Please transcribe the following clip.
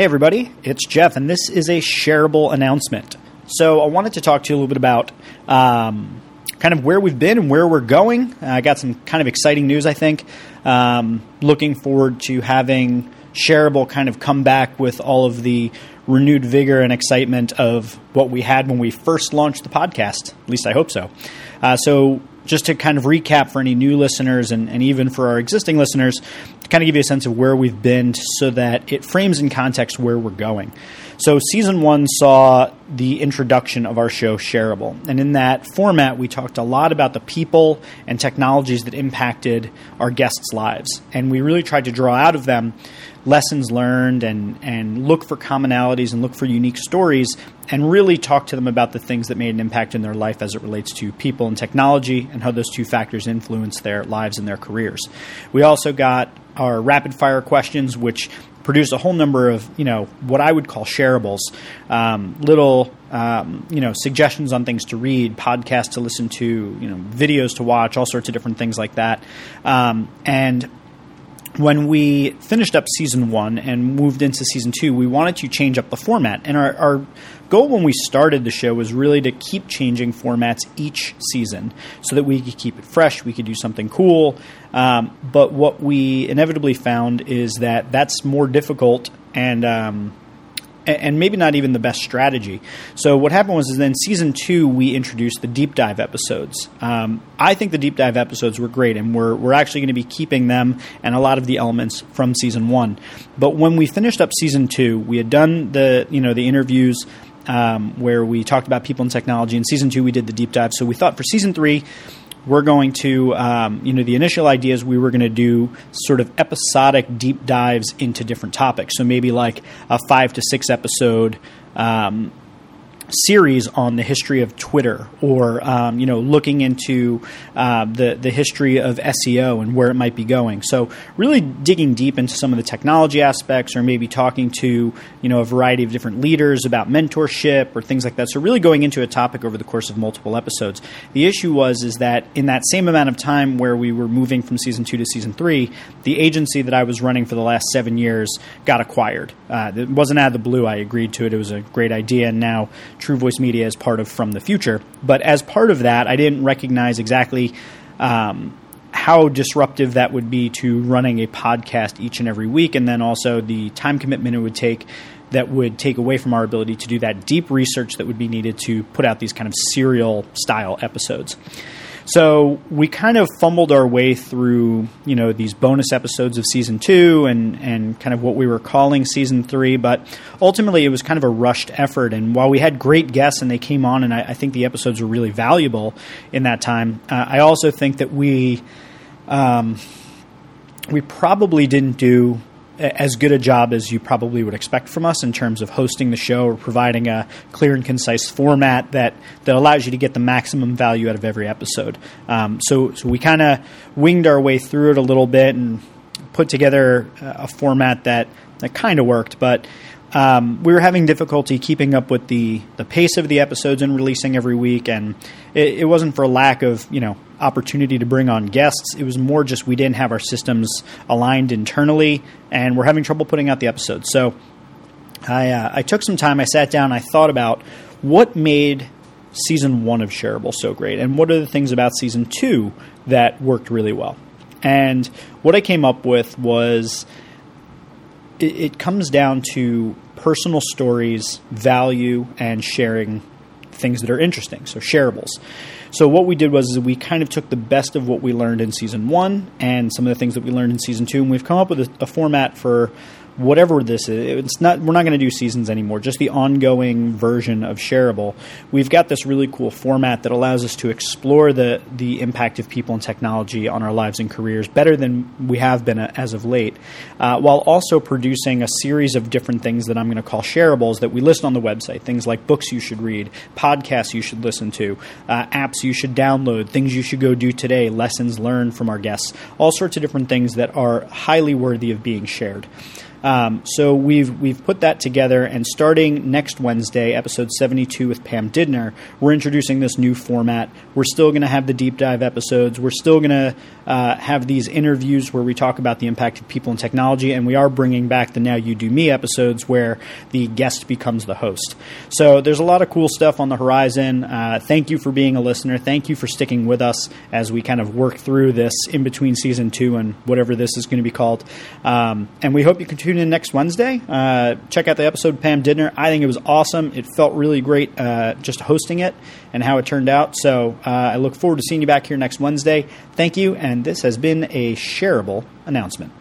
Hey, everybody, it's Jeff, and this is a shareable announcement. So, I wanted to talk to you a little bit about um, kind of where we've been and where we're going. I got some kind of exciting news, I think. Um, looking forward to having shareable kind of come back with all of the renewed vigor and excitement of what we had when we first launched the podcast. At least I hope so. Uh, so, just to kind of recap for any new listeners and, and even for our existing listeners, to kind of give you a sense of where we've been so that it frames in context where we're going. So, season one saw the introduction of our show, Shareable. And in that format, we talked a lot about the people and technologies that impacted our guests' lives. And we really tried to draw out of them lessons learned and, and look for commonalities and look for unique stories and really talk to them about the things that made an impact in their life as it relates to people and technology and how those two factors influence their lives and their careers. We also got our rapid fire questions, which produce a whole number of you know what I would call shareables, um, little um, you know suggestions on things to read, podcasts to listen to, you know videos to watch, all sorts of different things like that, um, and when we finished up season one and moved into season two, we wanted to change up the format. And our, our, goal when we started the show was really to keep changing formats each season so that we could keep it fresh, we could do something cool. Um, but what we inevitably found is that that's more difficult and um, and maybe not even the best strategy. So what happened was, is then season two we introduced the deep dive episodes. Um, I think the deep dive episodes were great, and we're we're actually going to be keeping them and a lot of the elements from season one. But when we finished up season two, we had done the you know the interviews. Um, where we talked about people and technology. In season two, we did the deep dive. So we thought for season three, we're going to, um, you know, the initial idea is we were going to do sort of episodic deep dives into different topics. So maybe like a five to six episode um, series on the history of Twitter, or um, you know, looking into uh, the the history of SEO and where it might be going. So, really digging deep into some of the technology aspects, or maybe talking to you know a variety of different leaders about mentorship or things like that. So, really going into a topic over the course of multiple episodes. The issue was is that in that same amount of time where we were moving from season two to season three, the agency that I was running for the last seven years got acquired. Uh, it wasn't out of the blue. I agreed to it. It was a great idea, and now True Voice Media as part of From the Future. But as part of that, I didn't recognize exactly um, how disruptive that would be to running a podcast each and every week, and then also the time commitment it would take that would take away from our ability to do that deep research that would be needed to put out these kind of serial style episodes. So we kind of fumbled our way through, you know, these bonus episodes of season two and, and kind of what we were calling season three, but ultimately it was kind of a rushed effort. And while we had great guests and they came on, and I, I think the episodes were really valuable in that time, uh, I also think that we um, we probably didn't do as good a job as you probably would expect from us in terms of hosting the show or providing a clear and concise format that, that allows you to get the maximum value out of every episode. Um, so, so we kind of winged our way through it a little bit and put together a format that, that kind of worked, but um, we were having difficulty keeping up with the, the pace of the episodes and releasing every week, and it, it, wasn't for lack of you know opportunity to bring on guests. It was more just we didn't have our systems aligned internally, and we're having trouble putting out the episodes. So I, uh, I took some time. I sat down. I thought about what made season one of Shareable so great, and what are the things about season two that worked really well. And what I came up with was it, it comes down to personal stories, value, and sharing things that are interesting. So shareables. So what we did was we kind of took the best of what we learned in season one and some of the things that we learned in season two, and we've come up with a, a format for whatever this is, it's not. We're not going to do seasons anymore. Just the ongoing version of Shareable. We've got this really cool format that allows us to explore the the impact of people and technology on our lives and careers better than we have been as of late, uh, while also producing a series of different things that I'm going to call shareables that we list on the website. Things like books you should read, podcasts you should listen to, uh, apps you should download, things you should go do today, lessons learned from our guests, all sorts of different things that are highly worthy of being shared. Um, so we've we've put that together, and starting next Wednesday, episode 72 with Pam Didner, we're introducing this new format. We're still going to have the deep dive episodes. We're still going to uh, have these interviews where we talk about the impact of people and technology, and we are bringing back the Now You Do Me episodes where the guest becomes the host. So there's a lot of cool stuff on the horizon. Uh, thank you for being a listener. Thank you for sticking with us as we kind of work through this in between season two and whatever this is going to be called. Um, and we hope you can tune in next Wednesday. Uh, check out the episode Pam Didner. I think it was awesome. It felt really great uh, just hosting it and how it turned out. So uh, I look forward to seeing you back here next Wednesday. Thank you, and this has been a shareable announcement.